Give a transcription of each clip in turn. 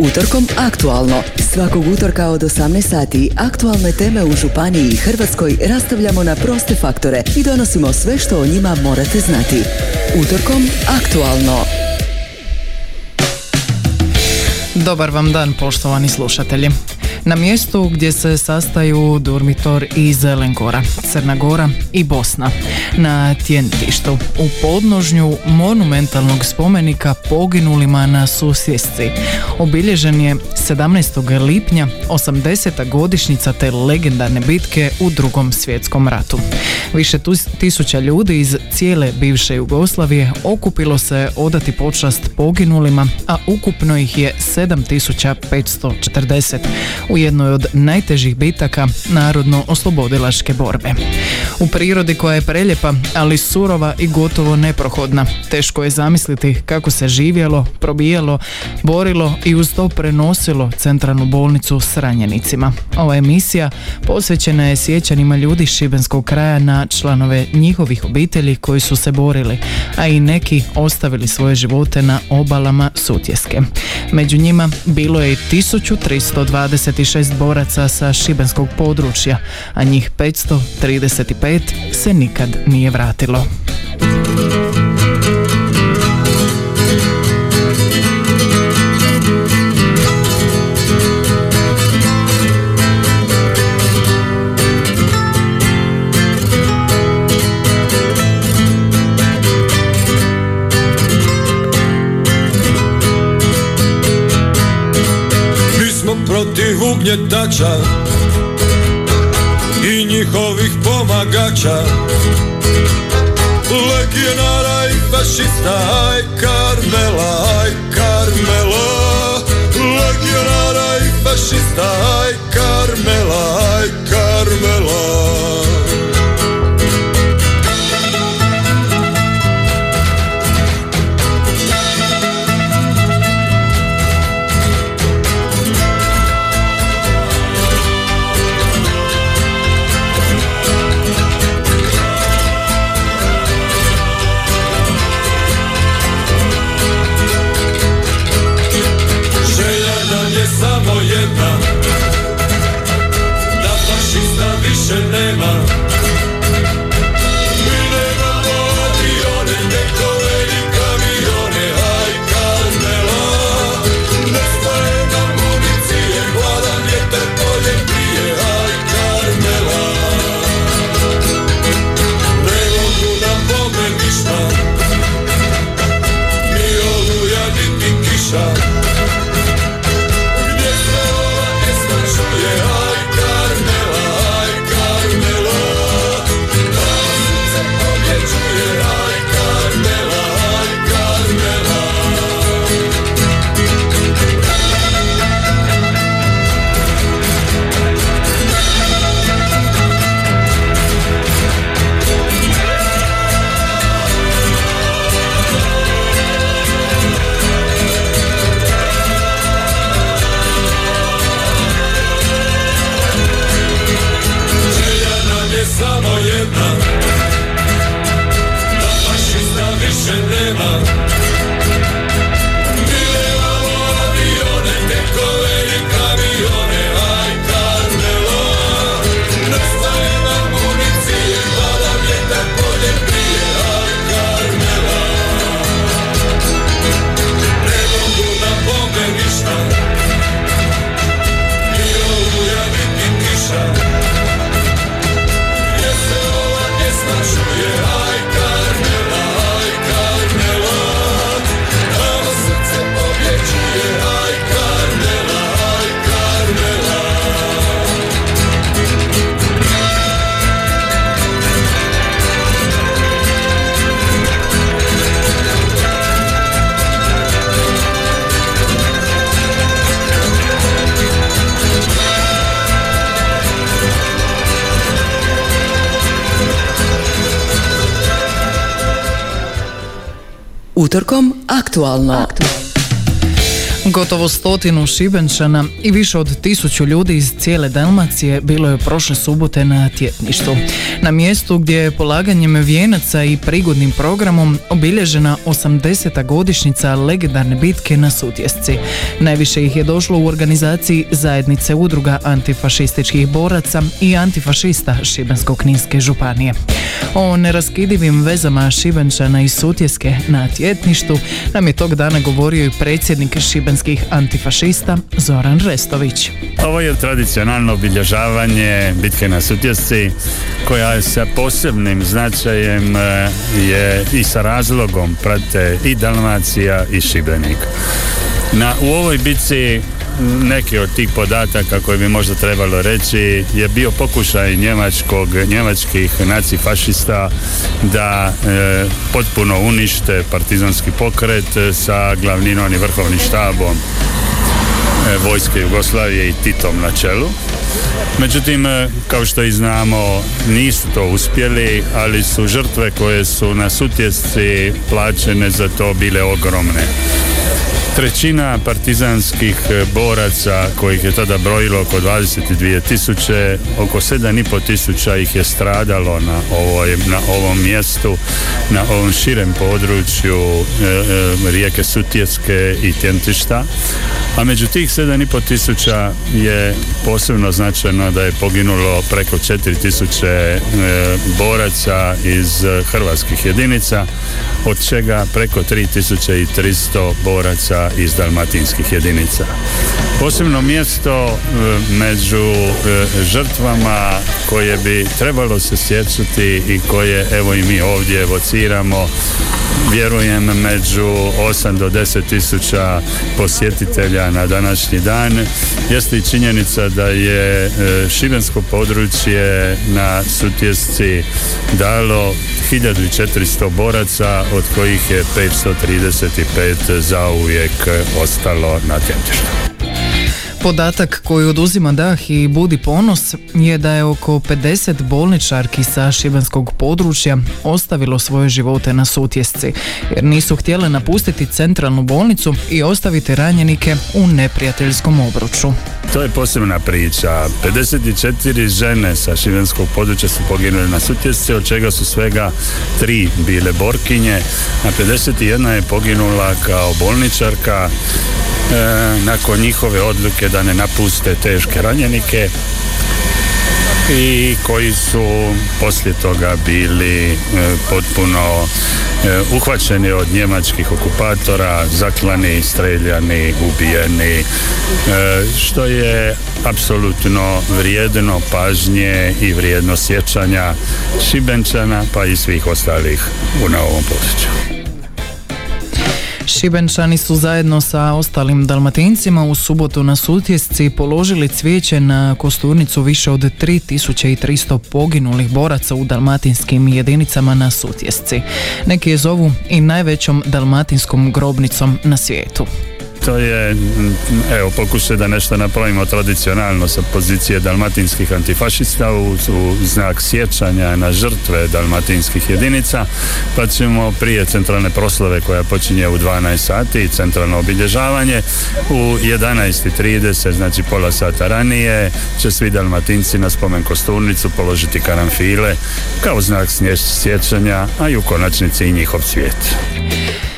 Utorkom aktualno. Svakog utorka od 18 sati aktualne teme u Županiji i Hrvatskoj rastavljamo na proste faktore i donosimo sve što o njima morate znati. Utorkom aktualno. Dobar vam dan poštovani slušatelji. Na mjestu gdje se sastaju Durmitor i Zelengora, Crna Gora i Bosna. Na Tjentištu, u podnožnju monumentalnog spomenika poginulima na susjesci. Obilježen je 17. lipnja 80. godišnjica te legendarne bitke u drugom svjetskom ratu. Više tisuća ljudi iz cijele bivše Jugoslavije okupilo se odati počast poginulima, a ukupno ih je 7540 u jednoj od najtežih bitaka narodno-oslobodilačke borbe. U prirodi koja je preljepa, ali surova i gotovo neprohodna, teško je zamisliti kako se živjelo, probijalo, borilo i uz to prenosilo centralnu bolnicu s ranjenicima. Ova emisija posvećena je sjećanima ljudi šibenskog kraja na članove njihovih obitelji koji su se borili, a i neki ostavili svoje živote na obalama Sutjeske. Među njima bilo je 1320 206 boraca sa šibenskog područja, a njih 535 se nikad nije vratilo. Ugnjetača i njihovih pomagača. Legionara i fašista aj Karmela, aj Karmela. Legionara i fašista Utorkom aktualno. aktualno. Gotovo stotinu Šibenčana i više od tisuću ljudi iz cijele Dalmacije bilo je prošle subote na tjetništu. Na mjestu gdje je polaganjem vijenaca i prigodnim programom obilježena 80. godišnjica legendarne bitke na Sutjesci. Najviše ih je došlo u organizaciji zajednice udruga antifašističkih boraca i antifašista Šibensko-Kninske županije. O neraskidivim vezama Šibenčana i Sutjeske na tjetništu nam je tog dana govorio i predsjednik šibenskih antifašista Zoran Restović. Ovo je tradicionalno obilježavanje bitke na Sutjesci koja sa posebnim značajem e, je i sa razlogom prate i Dalmacija i Šibenik. Na, u ovoj bitci neki od tih podataka koje bi možda trebalo reći je bio pokušaj njemačkog, njemačkih nacifašista da e, potpuno unište partizanski pokret sa glavninom i vrhovnim štabom e, vojske Jugoslavije i Titom na čelu. Međutim, e, kao što i znamo, nisu to uspjeli, ali su žrtve koje su na sutjesci plaćene za to bile ogromne. Trećina partizanskih e, boraca kojih je tada brojilo oko 22 tisuće, oko 7,5 tisuća ih je stradalo na, ovoj, na ovom mjestu, na ovom širem području e, e, rijeke Sutjeske i Tjentišta. A među tih 7,5 tisuća je posebno značajno da je poginulo preko 4 tisuće e, boraca iz hrvatskih jedinica, od čega preko 3300 boraca iz dalmatinskih jedinica. Posebno mjesto e, među e, žrtvama koje bi trebalo se sjećati i koje evo i mi ovdje evociramo vjerujem među 8 do 10 tisuća posjetitelja na današnji dan jeste i činjenica da je e, šibensko područje na Sutjesci dalo 1400 boraca od kojih je 535 zauvijek ostalo na tjentištu. Podatak koji oduzima dah i budi ponos je da je oko 50 bolničarki sa šibenskog područja ostavilo svoje živote na sutjesci jer nisu htjele napustiti centralnu bolnicu i ostaviti ranjenike u neprijateljskom obruču. To je posebna priča. 54 žene sa šibenskog područja su poginule na sutjesci, od čega su svega tri bile borkinje, a 51 je poginula kao bolničarka E, nakon njihove odluke da ne napuste teške ranjenike i koji su poslije toga bili e, potpuno e, uhvaćeni od njemačkih okupatora, zaklani, streljani, ubijeni, što je apsolutno vrijedno pažnje i vrijedno sjećanja Šibenčana pa i svih ostalih u na ovom području. Šibenčani su zajedno sa ostalim dalmatincima u subotu na Sutjesci položili cvijeće na kosturnicu više od 3300 poginulih boraca u dalmatinskim jedinicama na Sutjesci. Neki je zovu i najvećom dalmatinskom grobnicom na svijetu to je, evo, pokušaj da nešto napravimo tradicionalno sa pozicije dalmatinskih antifašista u, u znak sjećanja na žrtve dalmatinskih jedinica, pa ćemo prije centralne proslave koja počinje u 12 sati, centralno obilježavanje, u 11.30, znači pola sata ranije, će svi dalmatinci na spomen kosturnicu položiti karanfile kao znak sjećanja, a i u konačnici i njihov cvijet.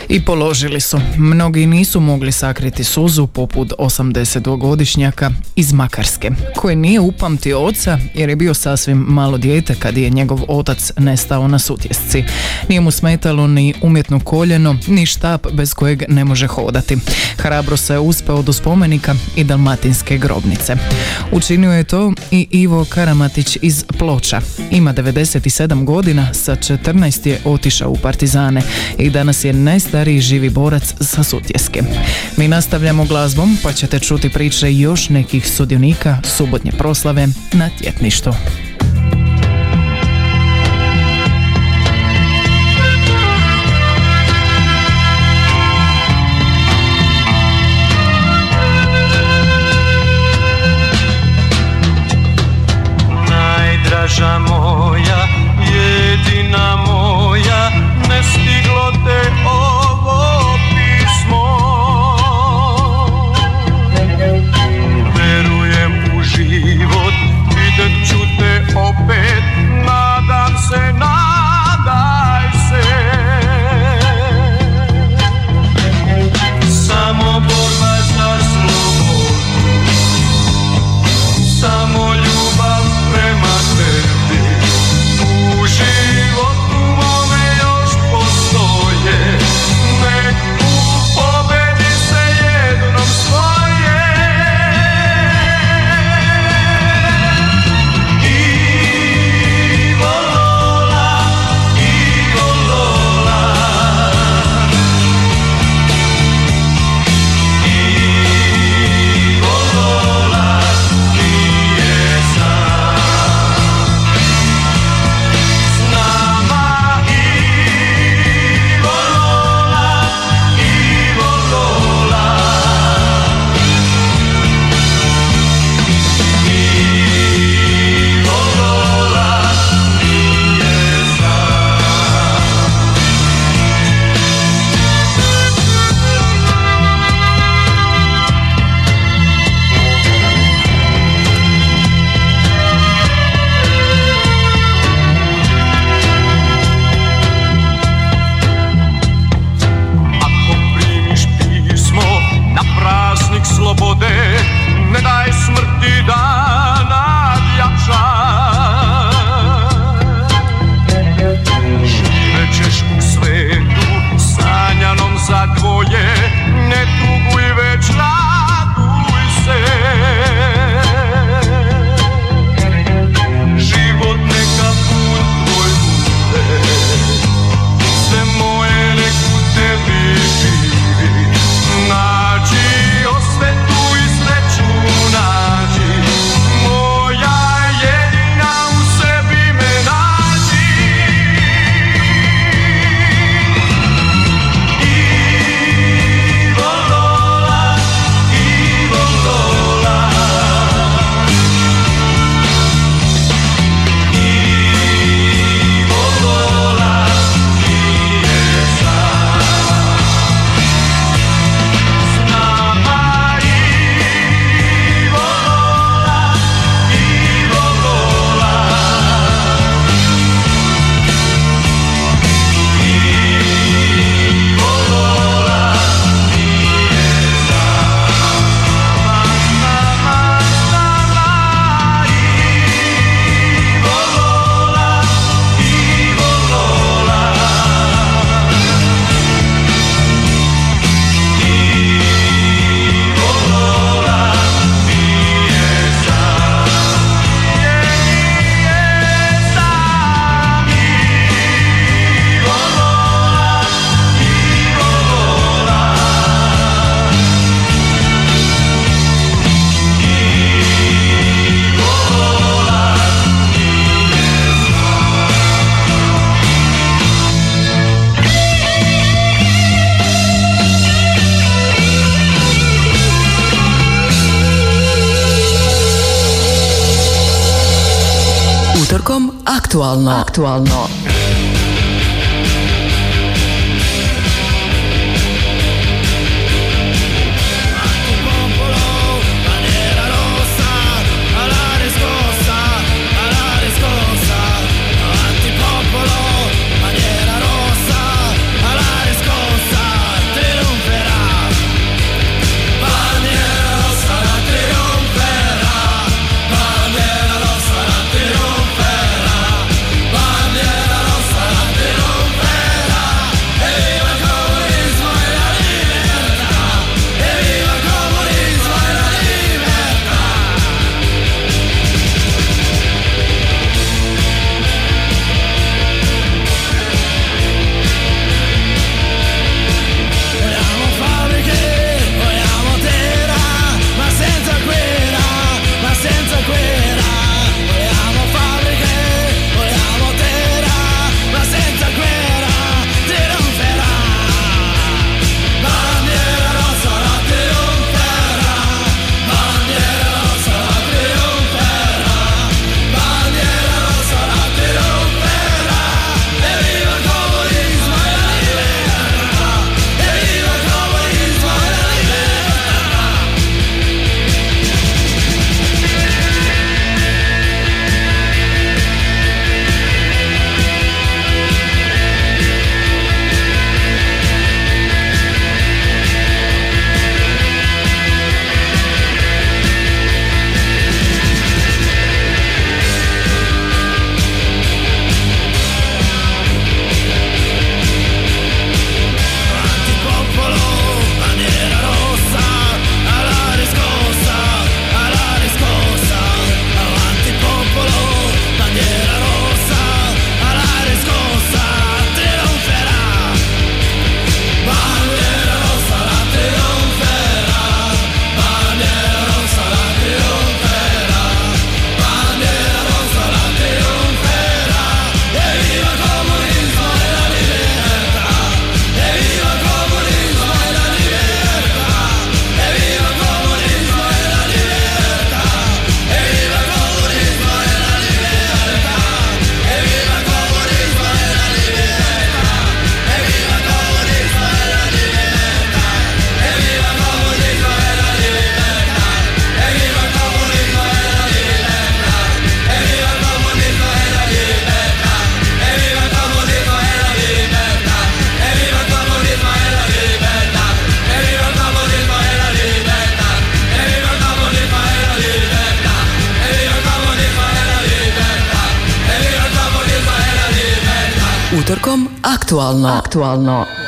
I položili su. Mnogi nisu mogli sakriti suzu poput 80-godišnjaka iz Makarske, koji nije upamtio oca jer je bio sasvim malo dijete kad je njegov otac nestao na sutjesci. Nije mu smetalo ni umjetno koljeno, ni štap bez kojeg ne može hodati. Hrabro se je uspeo do spomenika i dalmatinske grobnice. Učinio je to i Ivo Karamatić iz Ploča. Ima 97 godina, sa 14 je otišao u partizane i danas je najstariji najstariji živi borac sa Sutjeske. Mi nastavljamo glazbom pa ćete čuti priče još nekih sudionika subotnje proslave na tjetništu. Najdraža aktualno. Aktualno. Aktualno.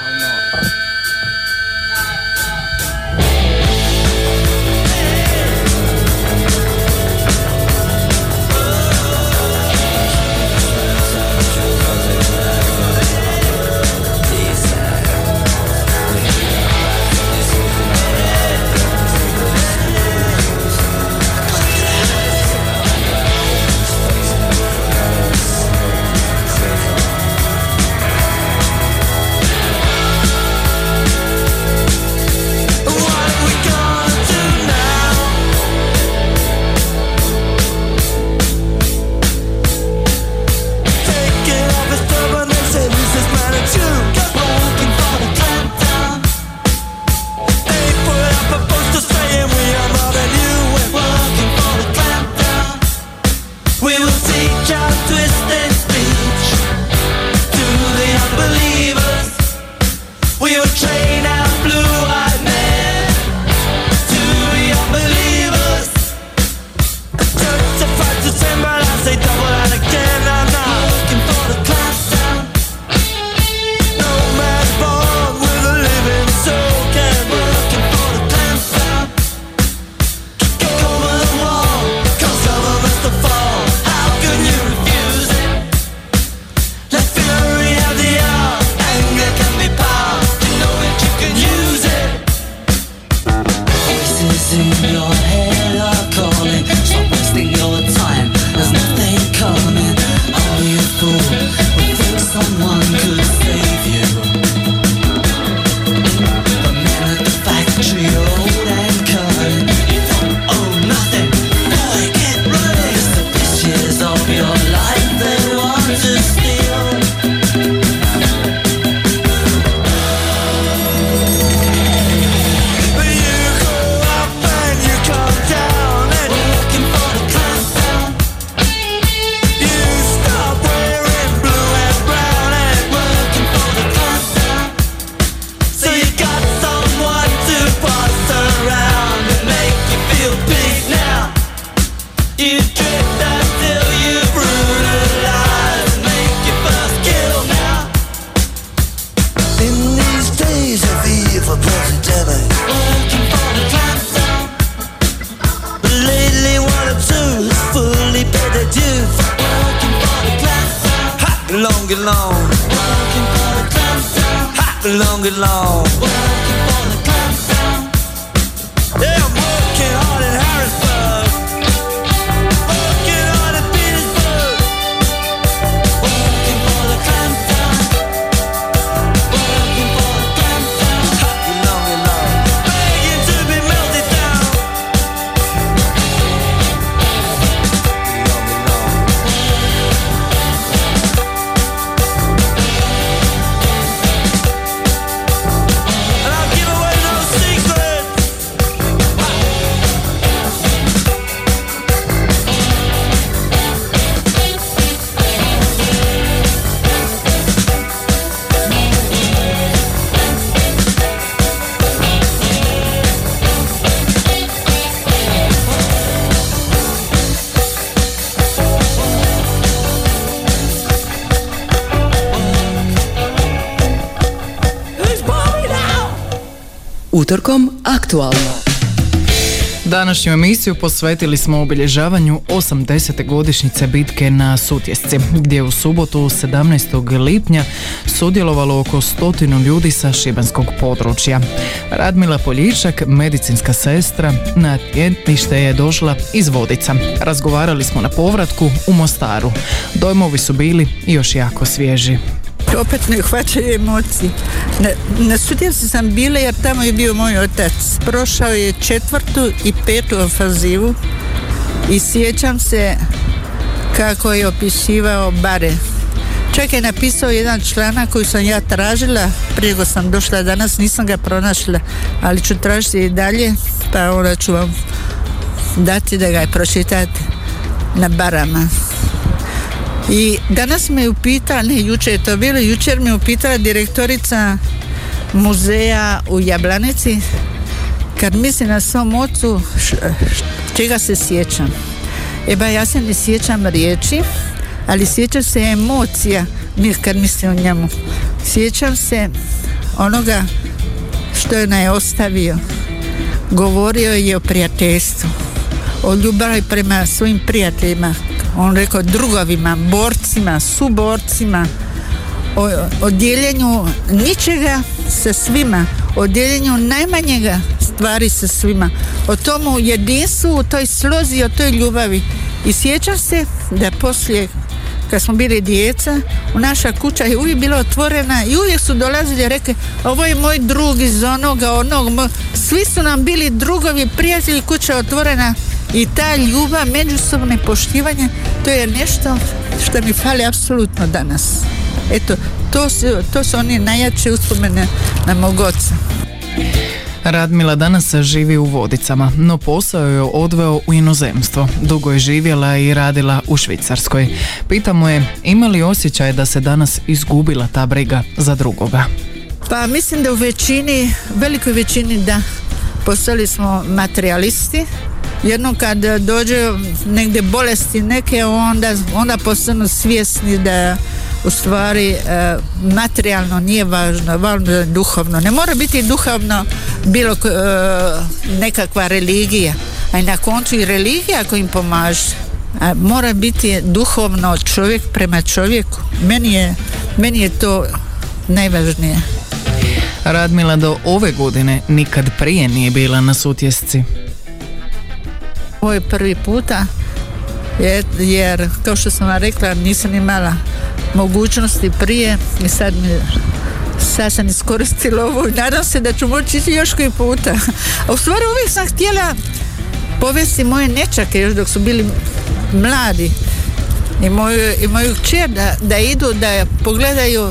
Utorkom aktualno. Današnju emisiju posvetili smo obilježavanju 80. godišnjice bitke na Sutjesci, gdje je u subotu 17. lipnja sudjelovalo oko stotinu ljudi sa šibenskog područja. Radmila Poljičak, medicinska sestra, na tjetnište je došla iz Vodica. Razgovarali smo na povratku u Mostaru. Dojmovi su bili još jako svježi opet ne hvaćaju emocije. Na, na sam bila jer tamo je bio moj otac. Prošao je četvrtu i petu ofazivu i sjećam se kako je opisivao bare. Čak je napisao jedan članak koji sam ja tražila prije go sam došla danas, nisam ga pronašla, ali ću tražiti i dalje, pa onda ću vam dati da ga pročitati na barama. I danas me upitala, ne jučer je to bilo, jučer me upitala direktorica muzeja u Jablanici kad mislim na svom ocu čega se sjećam. E ba ja se ne sjećam riječi, ali sjećam se emocija kad mislim o njemu. Sjećam se onoga što je naj ostavio. Govorio je o prijateljstvu, o ljubavi prema svojim prijateljima, on rekao drugovima, borcima, suborcima, o, o dijeljenju ničega sa svima, o dijeljenju najmanjega stvari sa svima, o tomu jedinstvu, o toj slozi, o toj ljubavi. I sjećam se da poslije kad smo bili djeca, u naša kuća je uvijek bila otvorena i uvijek su dolazili i rekli ovo je moj drug iz onoga, onog, svi su nam bili drugovi, prijatelji, kuća otvorena i ta ljubav, međusobno poštivanje, to je nešto što mi fali apsolutno danas. Eto, to su, to su oni najjače uspomene na mog oca. Radmila danas živi u Vodicama, no posao je odveo u inozemstvo. Dugo je živjela i radila u Švicarskoj. Pitamo je ima li osjećaj da se danas izgubila ta briga za drugoga? Pa mislim da u većini, velikoj većini da postali smo materialisti, jedno kad dođe negdje bolesti neke onda, onda postanu svjesni da u stvari e, materijalno nije važno, važno je duhovno. Ne mora biti duhovno bilo e, nekakva religija, a i na koncu i religija ako im pomaže. A mora biti duhovno čovjek prema čovjeku. Meni je, meni je to najvažnije. Radmila do ove godine nikad prije nije bila na sutjesci. Je prvi puta jer, jer kao što sam vam rekla nisam imala mogućnosti prije i sad mi sad sam iskoristila ovo i nadam se da ću moći ići još koji puta. A u stvari uvijek sam htjela povesti moje nečake još dok su bili mladi i moju, i moju kćer da, da idu da pogledaju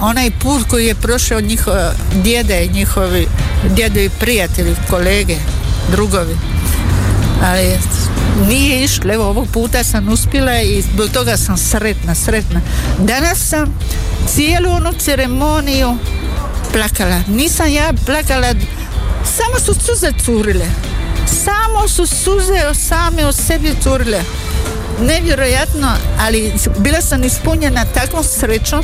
onaj put koji je prošao njihov djede i njihovi djedovi prijatelji, kolege, drugovi ali nije išlo, evo ovog puta sam uspjela i zbog toga sam sretna, sretna. Danas sam cijelu onu ceremoniju plakala. Nisam ja plakala, samo su suze curile. Samo su suze same o sebi curile. Nevjerojatno, ali bila sam ispunjena takvom srećom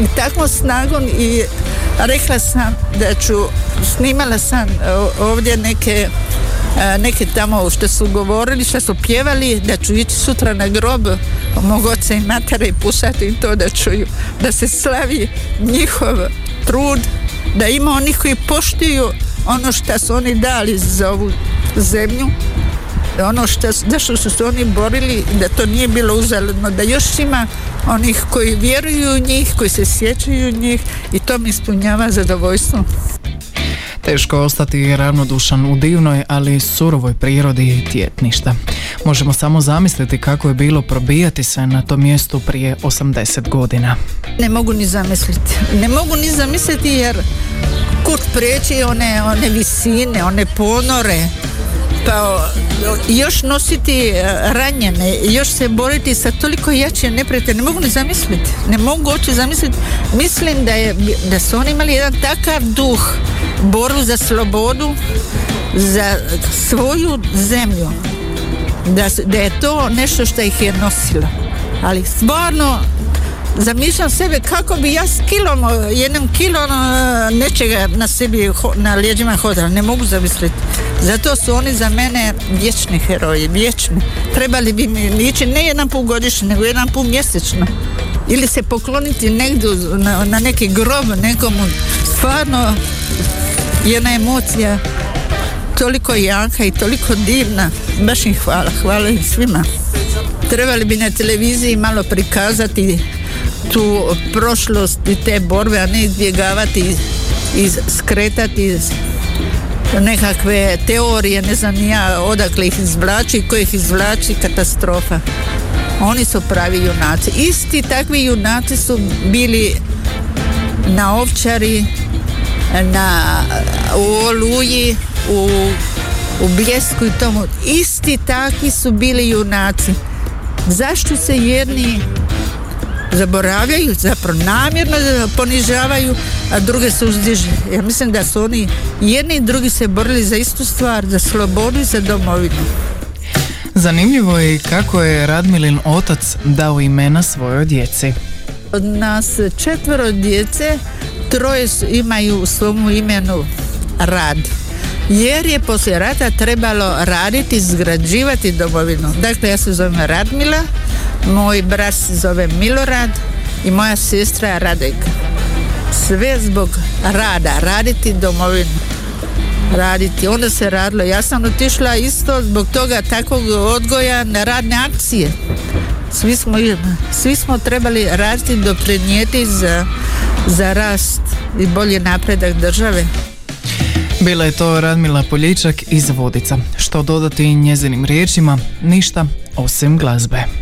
i takvom snagom i rekla sam da ću, snimala sam ovdje neke neki tamo što su govorili, što su pjevali, da ću ići sutra na grob mog oca i matere i pusati im to da čuju, da se slavi njihov trud, da ima onih koji poštuju ono što su oni dali za ovu zemlju, ono što, da što su se oni borili, da to nije bilo uzaludno, da još ima onih koji vjeruju u njih, koji se sjećaju njih i to mi ispunjava zadovoljstvo. Teško ostati ravnodušan u divnoj, ali surovoj prirodi tjetništa. Možemo samo zamisliti kako je bilo probijati se na tom mjestu prije 80 godina. Ne mogu ni zamisliti. Ne mogu ni zamisliti jer kud preći one, one visine, one ponore, pa još nositi e, ranjene, još se boriti sa toliko jače neprijatelje, ne mogu ni zamisliti. Ne mogu oči zamisliti. Mislim da, je, da su oni imali jedan takav duh, borbu za slobodu, za svoju zemlju. Da, da je to nešto što ih je nosilo. Ali stvarno zamišljam sebe kako bi ja s kilom, jednim kilom e, nečega na sebi, na lijeđima hodala. Ne mogu zamisliti. Zato su oni za mene vječni heroji, vječni. Trebali bi mi ići ne jedan put godišnje, nego jedan put mjesečno. Ili se pokloniti negdje na, na neki grob nekomu. Stvarno jedna emocija toliko jaka i toliko divna. Baš im hvala, hvala im svima. Trebali bi na televiziji malo prikazati tu prošlost i te borbe, a ne izbjegavati i skretati nekakve teorije, ne znam ja odakle ih izvlači i ko ih izvlači, katastrofa. Oni su pravi junaci. Isti takvi junaci su bili na ovčari, na, u Oluji, u, u Bljesku i tomu. Isti takvi su bili junaci. Zašto se jedni zaboravljaju, zapravo namjerno ponižavaju, a druge se uzdiže. Ja mislim da su oni jedni i drugi se borili za istu stvar, za slobodu i za domovinu. Zanimljivo je kako je Radmilin otac dao imena svojoj djeci. Od nas četvero djece, troje imaju u svom imenu rad. Jer je poslije rata trebalo raditi, izgrađivati domovinu. Dakle, ja se zovem Radmila, moj brat se zove Milorad i moja sestra je Radeka. Sve zbog rada, raditi domovinu. Raditi, onda se radilo. Ja sam otišla isto zbog toga takvog odgoja na radne akcije. Svi smo, svi smo trebali raditi doprinijeti za, za rast i bolji napredak države. Bila je to Radmila Poljičak iz Vodica. Što dodati njezinim riječima? Ništa osim glazbe.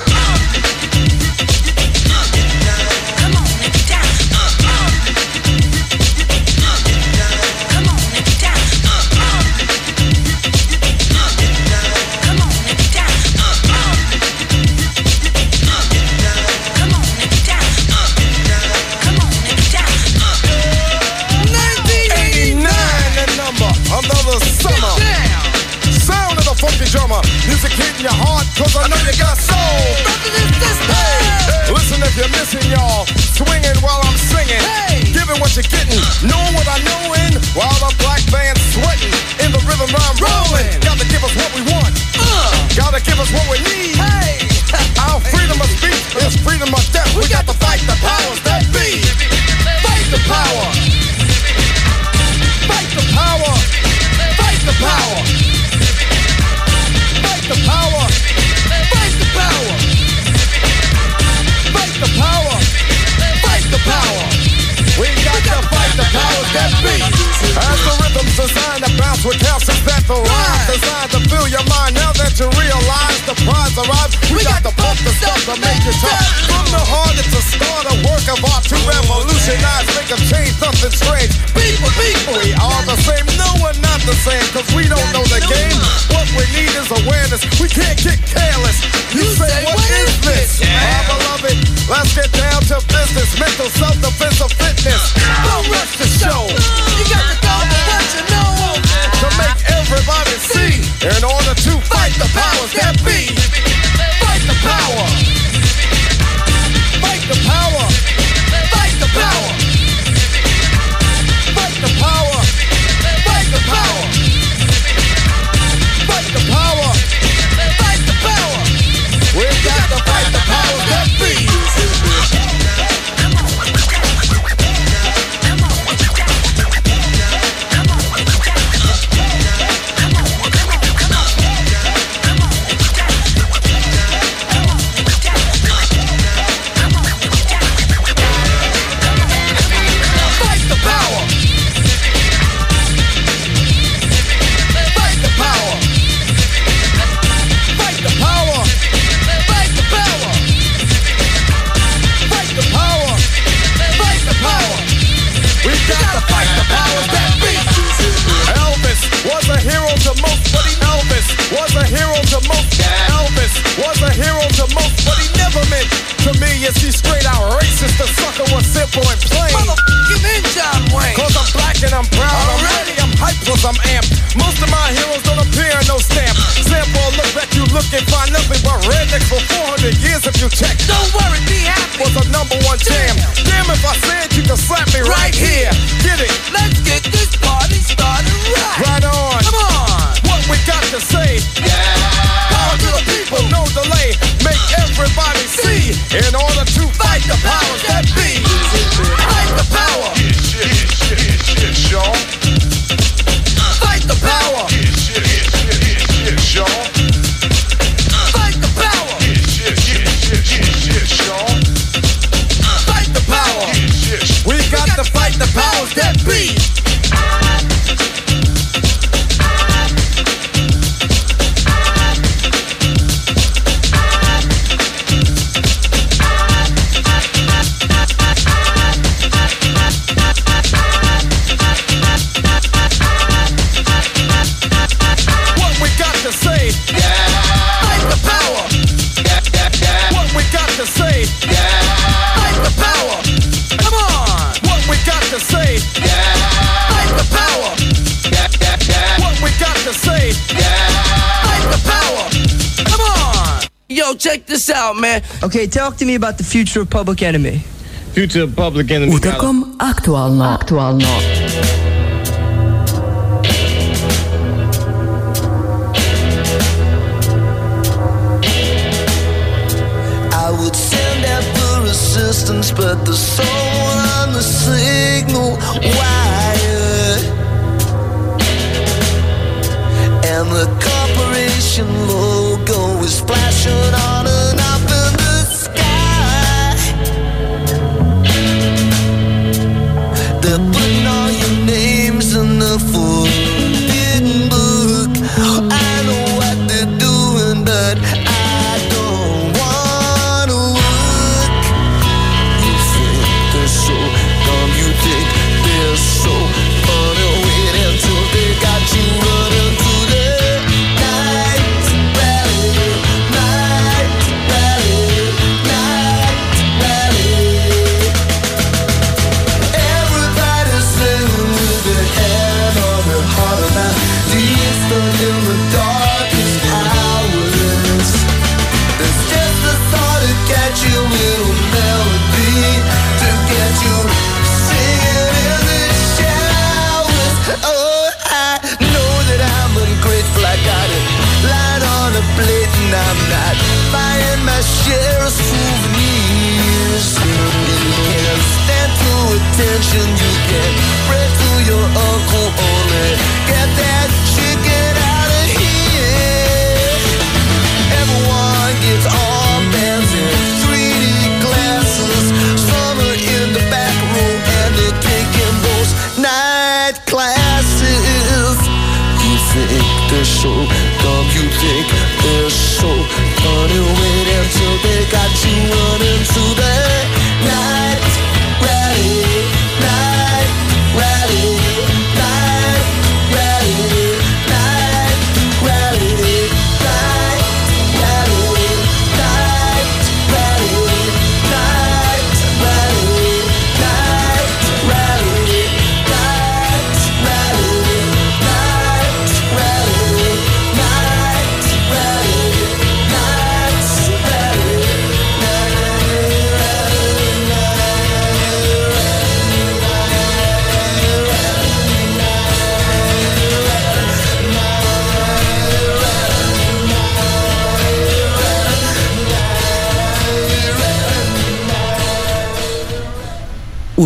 Drummer. Music hitting your heart, cause I know you got soul. Hey, listen if you're missing, y'all. Swinging while I'm singing. Hey. Giving what you're getting. Knowing what I know in. While the black band's sweating. In the rhythm I'm rolling. Gotta give us what we want. Uh. Gotta give us what we need. Hey. Our freedom of speech is freedom of death. We, we got to fight the powers that be. Fight the power. Fight the power. Fight the power the power. Fight the power. Fight the power. Fight the power. We got to at the powers that be. As the rhythm's designed to bounce with calcium and the rhyme designed to fill your mind. Now that you realize the prize arrives, we, we got, got the pump the stuff to make you tough. From the heart, it's a start, a work of art to revolutionize, make a change, something strange. People, people, we all the same. No, we're not the same, cause we don't know the game. What we need is awareness. We can't get careless. You, say, what is this? I love it. Let's get down to business. Mental self-defense of fitness. Don't much to show. You got to go what you know. To make everybody see. In order to fight the powers that be. Fight the power. Fight the power. Fight the power. Fight the power. Fight the power. Fight the power. Fight the power. We got to fight the powers that be. you check. Don't worry, be happy. Was a number one jam. Damn, Damn if I said you could slap me right, right here. Get it? Let man. Okay, talk to me about the future of Public Enemy. Future of Public Enemy. Utorkom. Aktualno.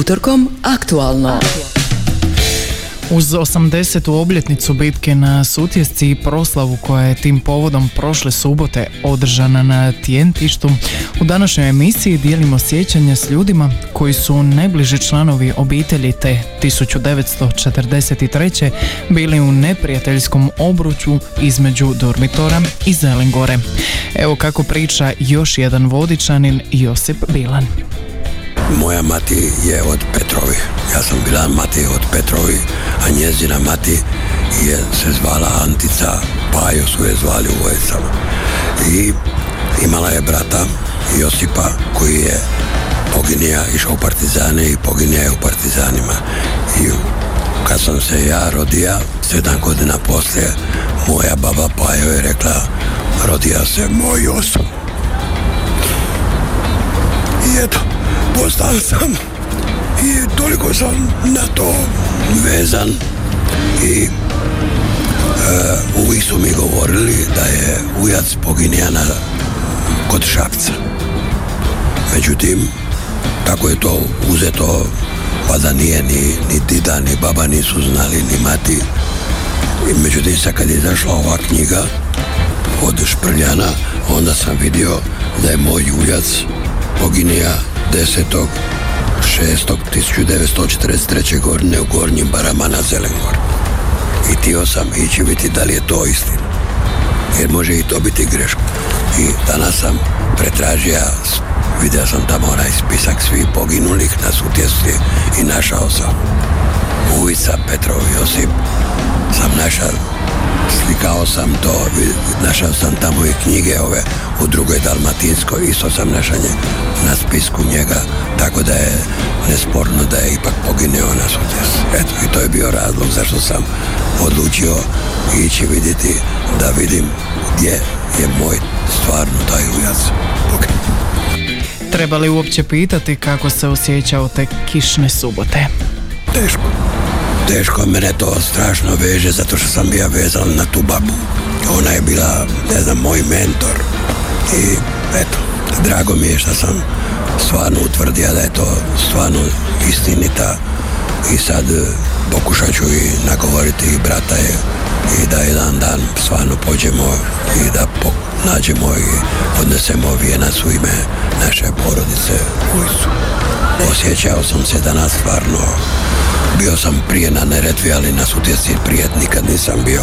Utorkom aktualno. Uz 80. obljetnicu bitke na Sutjesci i proslavu koja je tim povodom prošle subote održana na Tijentištu, u današnjoj emisiji dijelimo sjećanje s ljudima koji su najbliži članovi obitelji te 1943. bili u neprijateljskom obruču između Dormitora i Zelengore. Evo kako priča još jedan vodičanin Josip Bilan. Moja mati je od Petrovi. Ja sam bila mati od Petrovi, a njezina mati je se zvala Antica, Pajo su je zvali u Vojicama. I imala je brata Josipa koji je poginija, išao u partizane i poginija je u partizanima. I kad sam se ja rodija, sedam godina poslije, moja baba Pajo je rekla, rodija se moj Josip. I eto, postao sam i toliko sam na to vezan i e, uvijek su mi govorili da je ujac poginija na, kod Šapca. Međutim, tako je to uzeto pa da nije ni, ni dida ni baba nisu znali ni mati i međutim sad kad je izašla ova knjiga od Šprljana onda sam vidio da je moj ujac poginija 10.6.1943. godine u Gornjim barama na Zelengor. I tio sam ići vidjeti da li je to istina. Jer može i to biti greška. I danas sam pretražio, vidio sam tamo onaj spisak svih poginulih na sutjesci i našao sam Uvica Petrov Josip sam našao slikao sam to, našao sam tamo i knjige ove u drugoj Dalmatinskoj, isto sam našao nje, na spisku njega, tako da je nesporno da je ipak pogineo na sutjes. Eto, i to je bio razlog zašto sam odlučio ići vidjeti da vidim gdje je moj stvarno taj ujac. Ok. Treba li uopće pitati kako se osjećao te kišne subote? Teško. Teško mene to strašno veže zato što sam bio vezan na tu babu. Ona je bila, ne znam, moj mentor. I eto, drago mi je što sam stvarno utvrdio da je to stvarno istinita i sad e, pokušat ću i nagovoriti i brata je i da jedan dan stvarno pođemo i da po, nađemo i odnesemo vijenac u ime naše porodice Ujcu. Osjećao sam se danas stvarno bio sam prije na Neretvi, ali na Sutjeci prije nikad nisam bio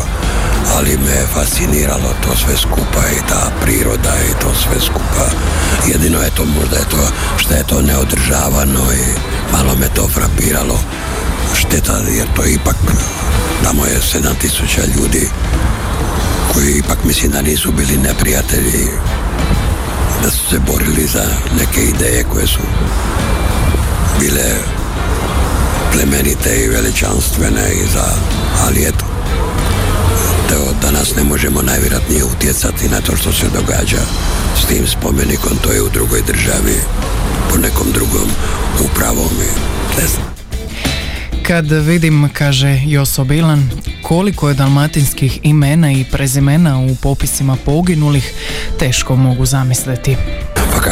ali me fasciniralo to sve skupa i ta priroda i to sve skupa. Jedino je to možda je to što je to neodržavano i malo me to frapiralo. Šteta jer to ipak tamo je 7000 ljudi koji ipak mislim da nisu bili neprijatelji da su se borili za neke ideje koje su bile plemenite i veličanstvene i za, ali eto to danas ne možemo najvjerojatnije utjecati na to što se događa s tim spomenikom, to je u drugoj državi, po nekom drugom upravom i ne znam. Kad vidim, kaže Joso Bilan, koliko je dalmatinskih imena i prezimena u popisima poginulih, teško mogu zamisliti.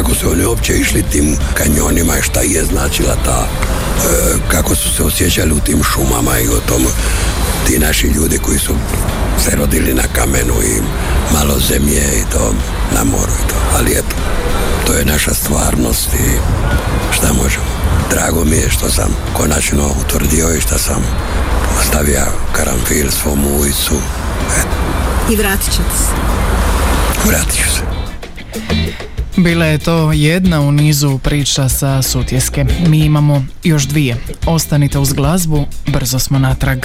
Kako su oni uopće išli tim kanjonima i šta je značila ta, e, kako su se osjećali u tim šumama i o tom ti naši ljudi koji su se rodili na kamenu i malo zemlje i to na moru i to. Ali eto, to je naša stvarnost i šta možemo. Drago mi je što sam konačno utvrdio i što sam ostavio karanfil svom ujcu. Eto, I vratit ćete se. vratit ću se. Bila je to jedna u nizu priča sa Sutjeske. Mi imamo još dvije. Ostanite uz glazbu, brzo smo natrag.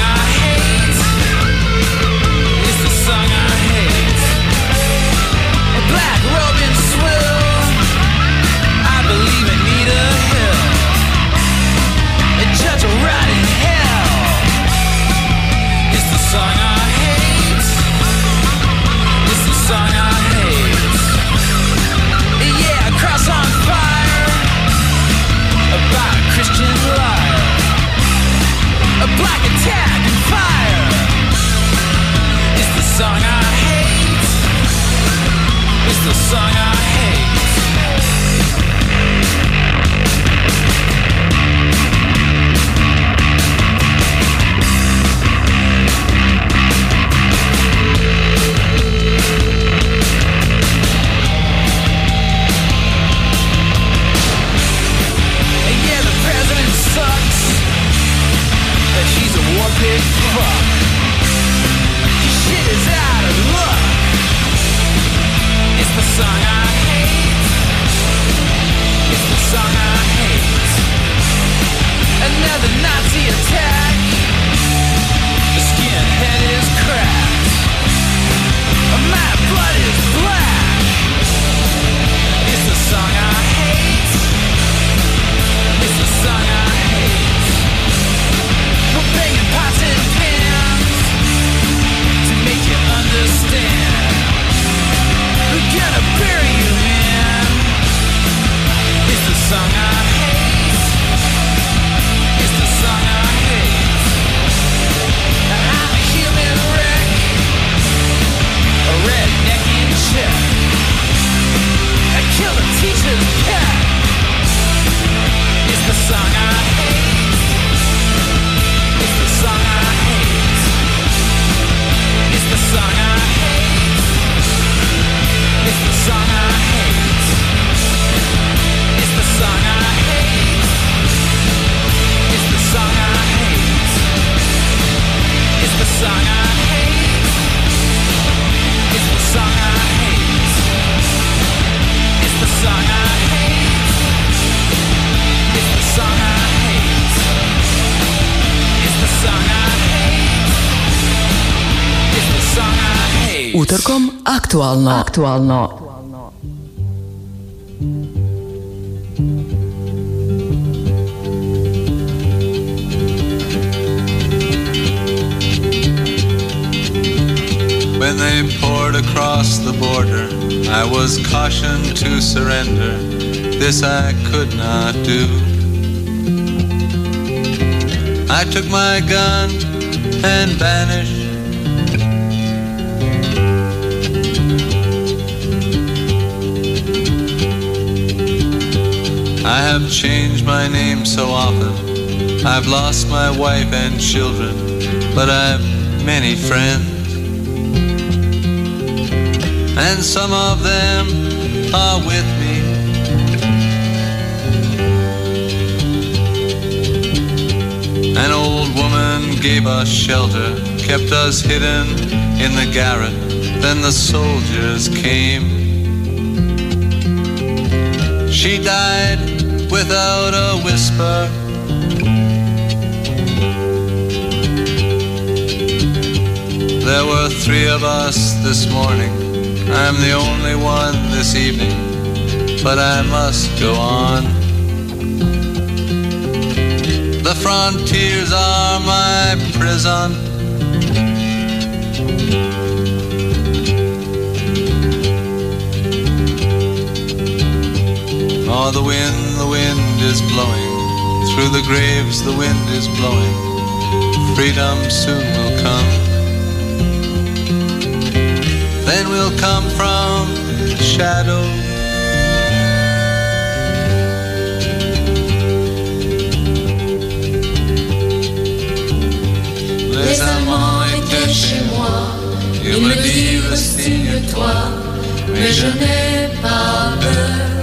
I aktualno. Aktualno. When they poured across the border, I was cautioned to surrender. This I could not do. I took my gun and vanished. I have changed my name so often. I've lost my wife and children, but I've many friends. And some of them are with me. An old woman gave us shelter, kept us hidden in the garret. Then the soldiers came. She died without a whisper. There were three of us this morning. I'm the only one this evening, but I must go on. The frontiers are my prison. Oh, the wind, wind is blowing. Through the graves, the wind is blowing. Freedom soon will come. Then we'll come from the shadow. Les amants étaient chez moi. Ils me disent signe-toi, mais je n'ai pas peur.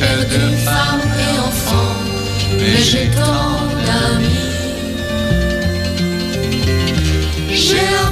J'ai perdu femme et enfant, mais j'ai tant d'amis. J'ai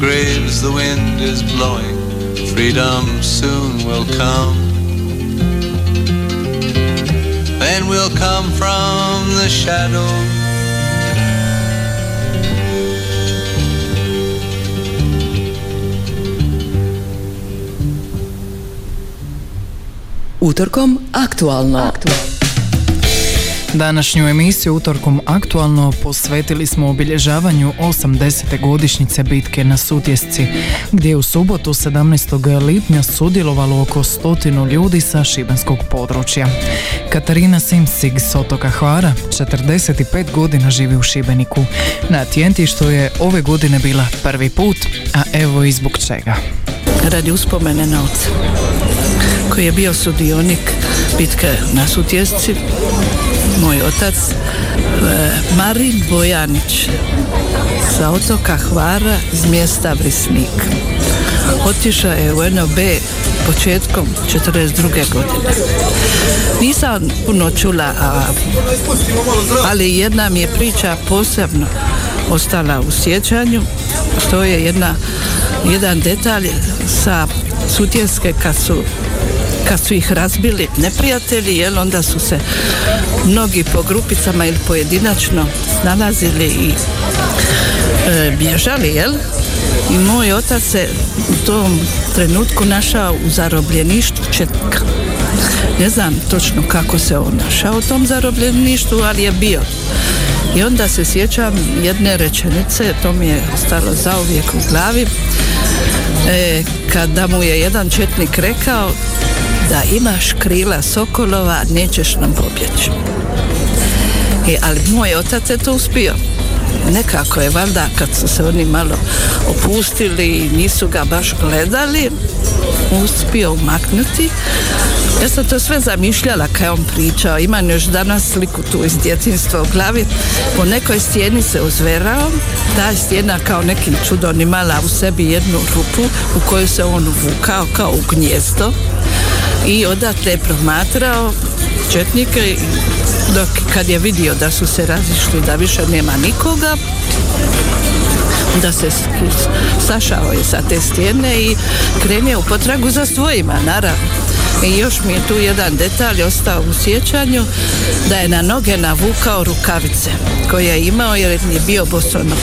graves, the wind is blowing. Freedom soon will come. Then we'll come from the shadow. Utorkom aktualno. Današnju emisiju utorkom aktualno posvetili smo obilježavanju 80. godišnjice bitke na Sutjesci, gdje je u subotu 17. lipnja sudjelovalo oko stotinu ljudi sa šibenskog područja. Katarina Simsig s otoka Hvara, 45 godina živi u Šibeniku. Na Tjentištu je ove godine bila prvi put, a evo i zbog čega. radi uspomene na oca koji je bio sudionik bitke na Sutjesci moj otac e, Marin Bojanić sa otoka Hvara iz mjesta Vrisnik otišao je u NOB početkom 42. godine nisam puno čula ali jedna mi je priča posebno ostala u sjećanju to je jedna jedan detalj sa Sutjeske kad su kad su ih razbili neprijatelji, jel onda su se mnogi po grupicama ili pojedinačno snalazili i e, bježali, jel? I moj otac se u tom trenutku našao u zarobljeništvu Četka. Ne znam točno kako se on našao u tom zarobljeništvu, ali je bio. I onda se sjećam jedne rečenice, to mi je ostalo zauvijek u glavi, e, kada mu je jedan četnik rekao da imaš krila sokolova, nećeš nam pobjeći. E, ali moj otac je to uspio. Nekako je valjda kad su se oni malo opustili i nisu ga baš gledali, uspio umaknuti. Ja sam to sve zamišljala kad je on pričao. Imam još danas sliku tu iz djetinstva u glavi. Po nekoj stijeni se ozverao. Ta stijena kao nekim čudom imala u sebi jednu rupu u kojoj se on uvukao kao u gnjezdo i odatle je promatrao četnike dok kad je vidio da su se razišli da više nema nikoga da se sašao je sa te stijene i krenio u potragu za svojima, naravno. I još mi je tu jedan detalj ostao u sjećanju da je na noge navukao rukavice koje je imao jer je bio bosonog.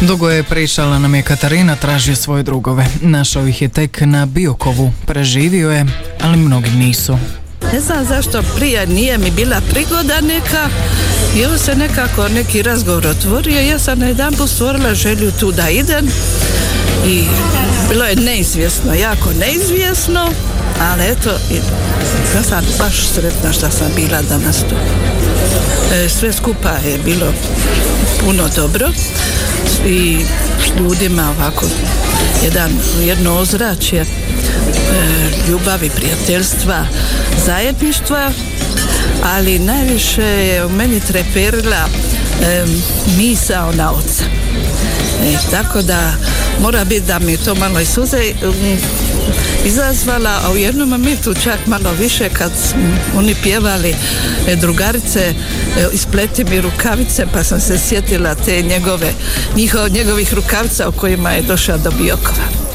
Dugo je pričala nam je Katarina, tražio svoje drugove. Našao ih je tek na Biokovu. Preživio je, ali mnogi nisu. Ne znam zašto prije nije mi bila prigoda neka i ovo se nekako neki razgovor otvorio. Ja sam na jedan stvorila želju tu da idem i bilo je neizvjesno, jako neizvjesno, ali eto, ja sam baš sretna što sam bila danas tu. E, sve skupa je bilo puno dobro i s ljudima ovako jedan, jedno ozračje e, ljubavi, prijateljstva, zajedništva, ali najviše je u meni treperila e, misao na oca. E, tako da mora biti da mi to malo i suze izazvala, a u jednom momentu čak malo više kad oni pjevali e, drugarice e, ispleti mi rukavice pa sam se sjetila te njegove njiho, njegovih rukavica u kojima je došao do Biokova.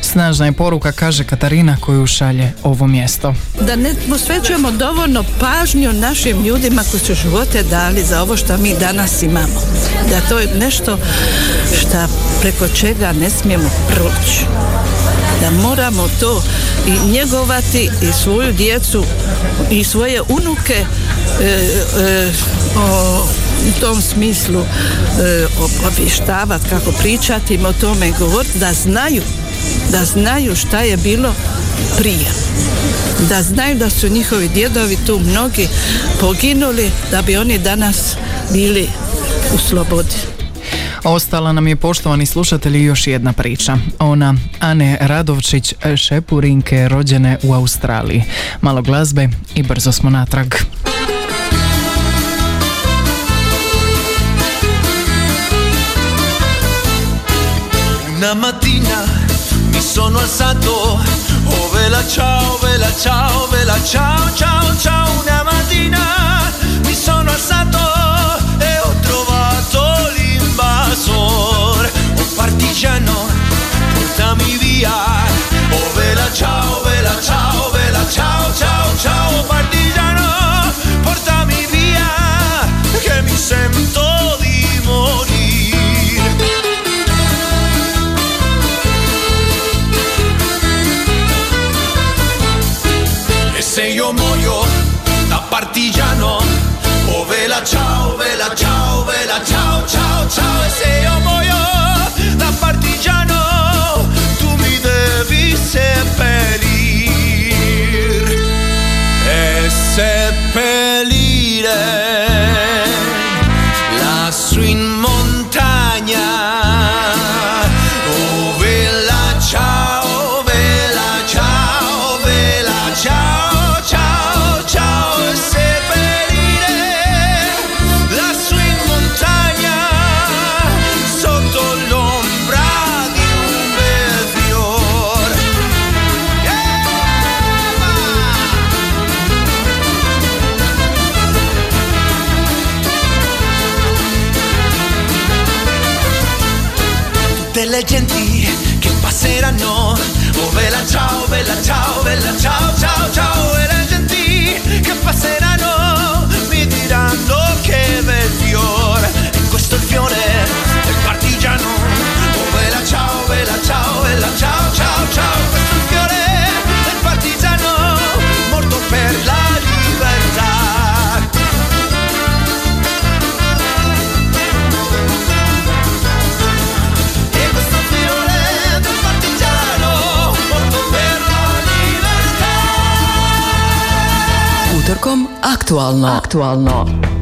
Snažna je poruka, kaže Katarina, koju šalje ovo mjesto. da ne posvećujemo dovoljno pažnju našim ljudima koji su živote dali za ovo što mi danas imamo. Da to je nešto što preko čega ne smijemo proći da moramo to i njegovati i svoju djecu i svoje unuke e, e, o tom smislu e, obještavati, kako pričati o tome govoriti, da znaju da znaju šta je bilo prije. Da znaju da su njihovi djedovi tu mnogi poginuli da bi oni danas bili u slobodi. Ostala nam je poštovani slušatelji još jedna priča. Ona, Ane Radovčić Šepurinke, rođene u Australiji. Malo glazbe i brzo smo natrag. Una mattina mi sono alzato, oh vela ciao, vela ciao, vela ciao, ciao, ciao, una mattina mi sono alzato. llano está mi vía. Oh, vela, chao, vela, chao, vela, chao, chao, chao. Aktualno. Aktualno.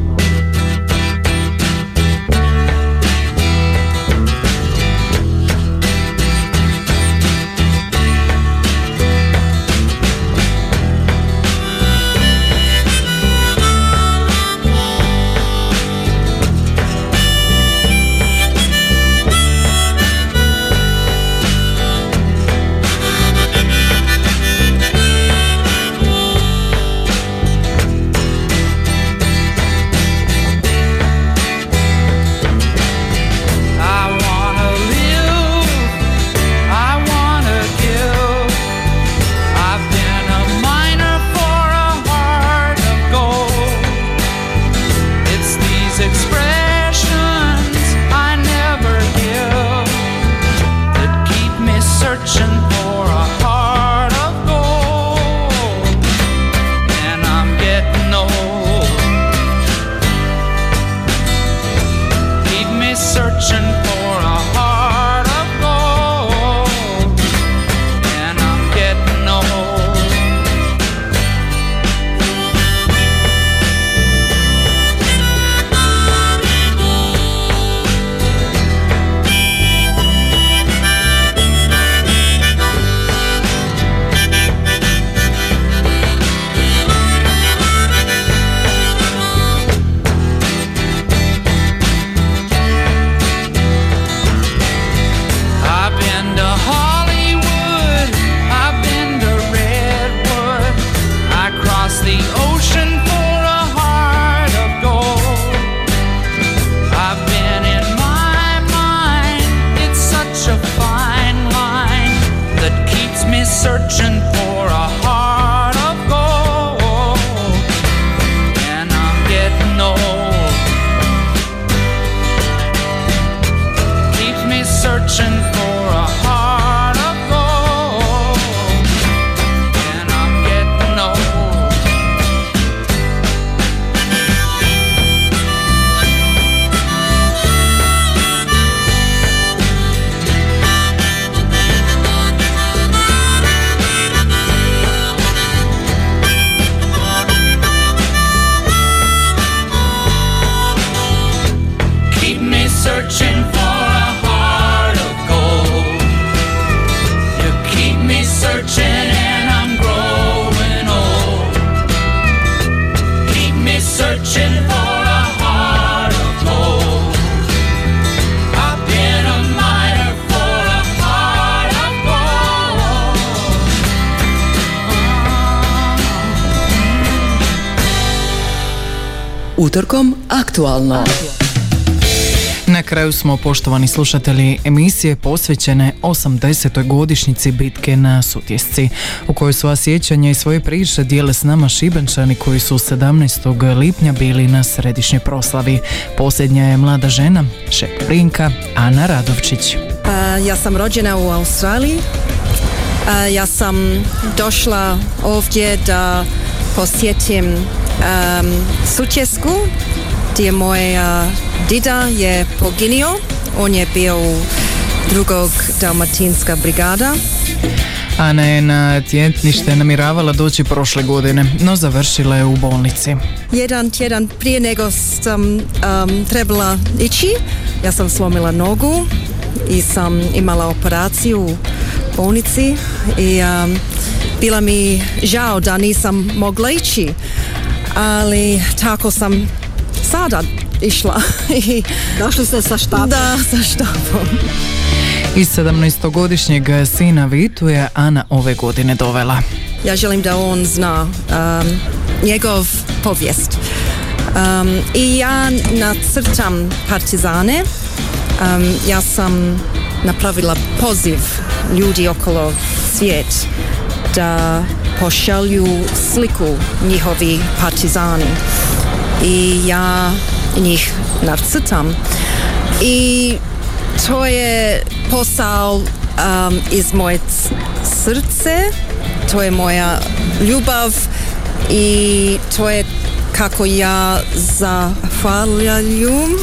Utorkom aktualno. Na kraju smo, poštovani slušatelji, emisije posvećene 80. godišnjici bitke na Sutjesci, u kojoj su sjećanja i svoje priče dijele s nama šibenčani koji su 17. lipnja bili na središnjoj proslavi. Posljednja je mlada žena, šeprinka Ana Radovčić. A, ja sam rođena u Australiji. A, ja sam došla ovdje da posjetim um, Sutjesku gdje moj a, dida je poginio. On je bio u drugog dalmatinska brigada. Ana je na tjetnište namiravala doći prošle godine, no završila je u bolnici. Jedan tjedan prije nego sam um, trebala ići, ja sam slomila nogu i sam imala operaciju u bolnici i um, bila mi žao da nisam mogla ići, ali tako sam sada išla. I Došli ste sa štapom? Da, sa štapom. I 17-godišnjeg sina Vitu je Ana ove godine dovela. Ja želim da on zna um, njegov povijest. Um, I ja nacrtam partizane. Um, ja sam napravila poziv ljudi okolo svijet da pošalju sliku njihovi partizani. I ja njih nacrtam. I to je posao um, iz moje srce, to je moja ljubav i to je kako ja zahvaljujem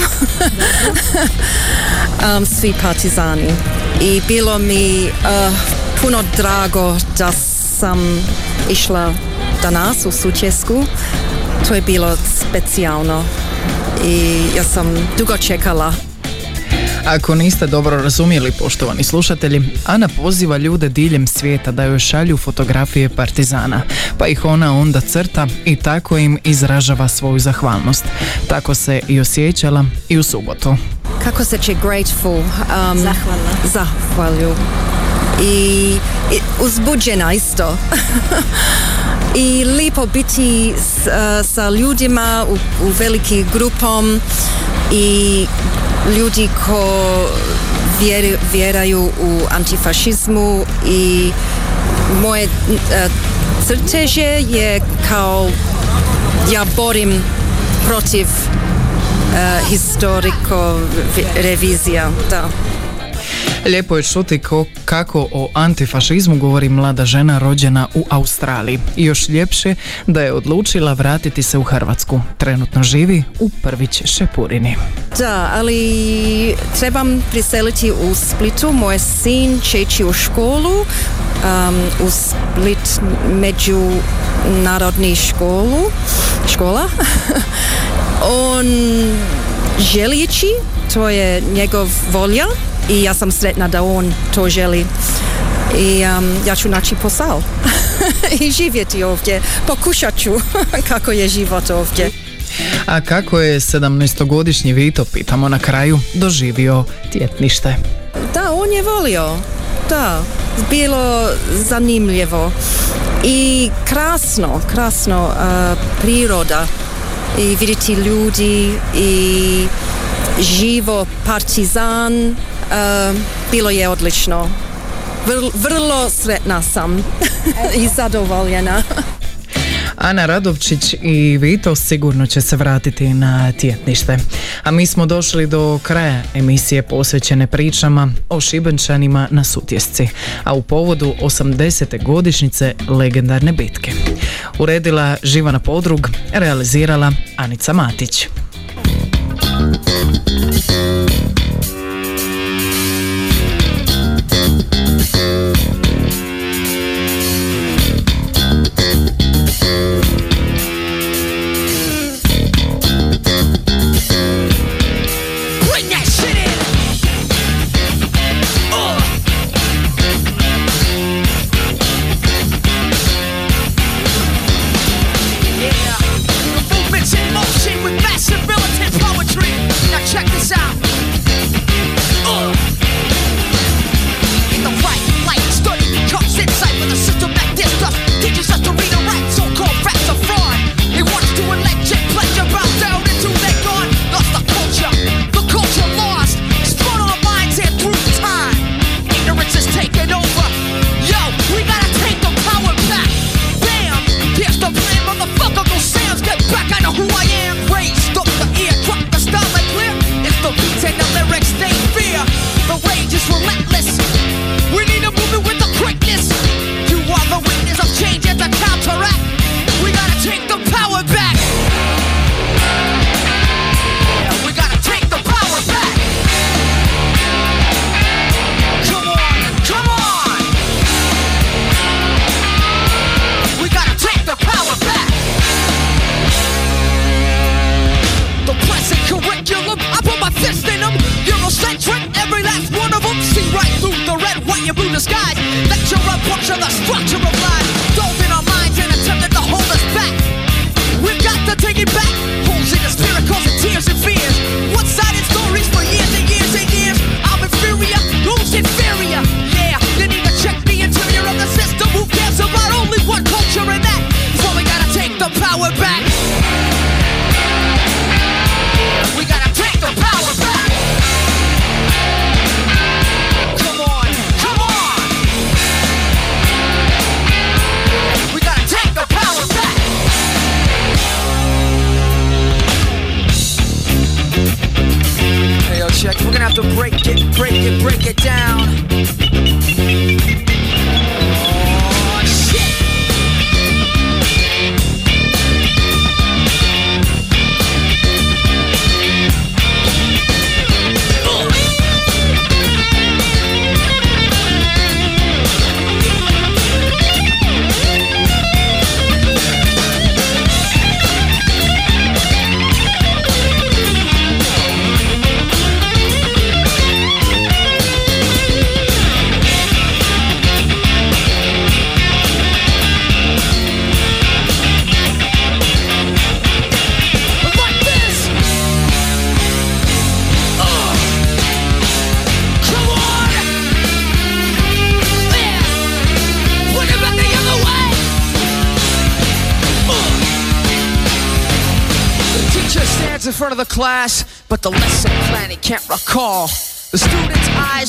um, svi partizani. I bilo mi uh, puno drago da sam išla danas u Sučesku. To je bilo specijalno i ja sam dugo čekala Ako niste dobro razumjeli, poštovani slušatelji, Ana poziva ljude diljem svijeta da joj šalju fotografije partizana, pa ih ona onda crta i tako im izražava svoju zahvalnost. Tako se i osjećala i u subotu. kako se će grateful um, zahvalju i, i uzbuđena isto i lipo biti s, uh, sa ljudima u, u veliki grupom i ljudi ko vjer, vjeraju u antifašizmu i moje uh, crteže je kao ja borim protiv uh, historiko vi- revizija, da. Lijepo je čuti ko, kako o antifašizmu govori mlada žena rođena u Australiji. I još ljepše da je odlučila vratiti se u Hrvatsku. Trenutno živi u Prvić Šepurini. Da, ali trebam priseliti u Splitu. Moj sin će u školu um, u Split međunarodni školu, škola. On želi ići, to je njegov volja i ja sam sretna da on to želi. I um, ja ću naći posao i živjeti ovdje. Pokušat ću kako je život ovdje. A kako je 17-godišnji Vito, pitamo na kraju, doživio tjetnište? Da, on je volio. Da, bilo zanimljivo. I krasno, krasno uh, priroda. I vidjeti ljudi i živo partizan. Bilo je odlično. Vrlo, vrlo sretna sam i zadovoljena. Ana Radovčić i Vito sigurno će se vratiti na tjetnište. A mi smo došli do kraja emisije posvećene pričama o Šibenčanima na Sutjesci, a u povodu 80. godišnjice legendarne bitke. Uredila Živana Podrug, realizirala Anica Matić.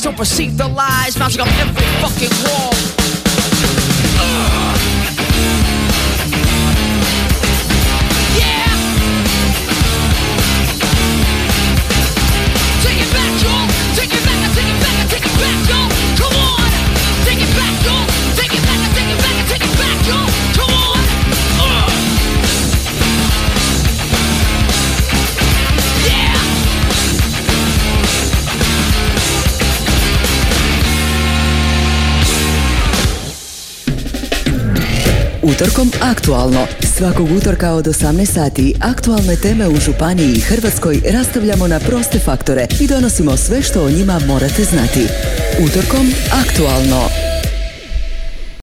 Don't perceive the lies, mounting up every fucking wall. utorkom aktualno. Svakog utorka od 18 sati aktualne teme u Županiji i Hrvatskoj rastavljamo na proste faktore i donosimo sve što o njima morate znati. Utorkom aktualno.